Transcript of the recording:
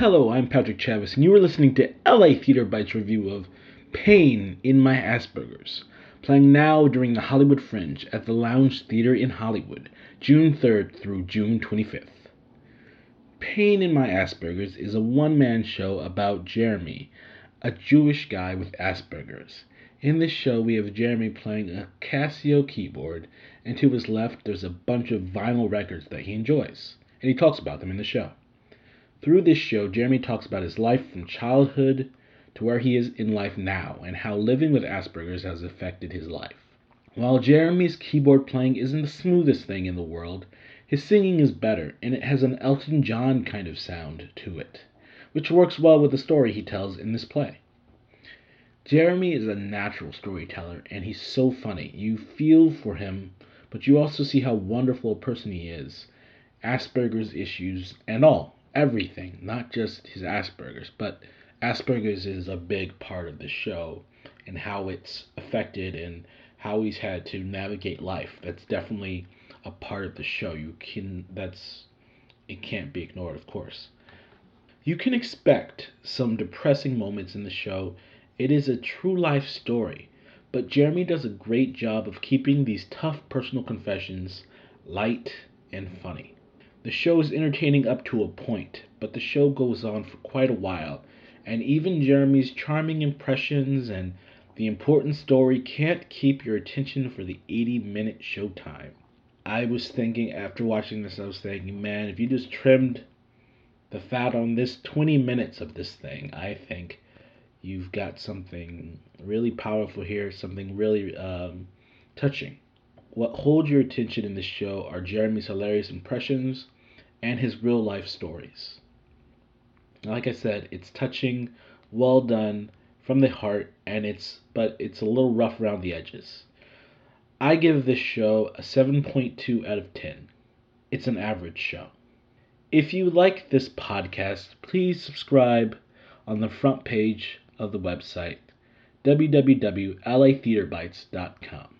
Hello, I'm Patrick Chavis, and you are listening to LA Theater Bites review of Pain in My Asperger's, playing now during the Hollywood Fringe at the Lounge Theater in Hollywood, June 3rd through June 25th. Pain in My Asperger's is a one man show about Jeremy, a Jewish guy with Asperger's. In this show, we have Jeremy playing a Casio keyboard, and to his left, there's a bunch of vinyl records that he enjoys, and he talks about them in the show. Through this show, Jeremy talks about his life from childhood to where he is in life now and how living with Asperger's has affected his life. While Jeremy's keyboard playing isn't the smoothest thing in the world, his singing is better and it has an Elton John kind of sound to it, which works well with the story he tells in this play. Jeremy is a natural storyteller and he's so funny. You feel for him, but you also see how wonderful a person he is, Asperger's issues and all everything, not just his Asperger's, but Asperger's is a big part of the show and how it's affected and how he's had to navigate life. That's definitely a part of the show. You can that's it can't be ignored, of course. You can expect some depressing moments in the show. It is a true life story, but Jeremy does a great job of keeping these tough personal confessions light and funny. The show is entertaining up to a point, but the show goes on for quite a while, and even Jeremy's charming impressions and the important story can't keep your attention for the 80 minute showtime. I was thinking after watching this, I was thinking, man, if you just trimmed the fat on this 20 minutes of this thing, I think you've got something really powerful here, something really um, touching. What holds your attention in this show are Jeremy's hilarious impressions and his real life stories. Like I said, it's touching, well done, from the heart, and it's but it's a little rough around the edges. I give this show a 7.2 out of 10. It's an average show. If you like this podcast, please subscribe on the front page of the website www.latheatrebites.com.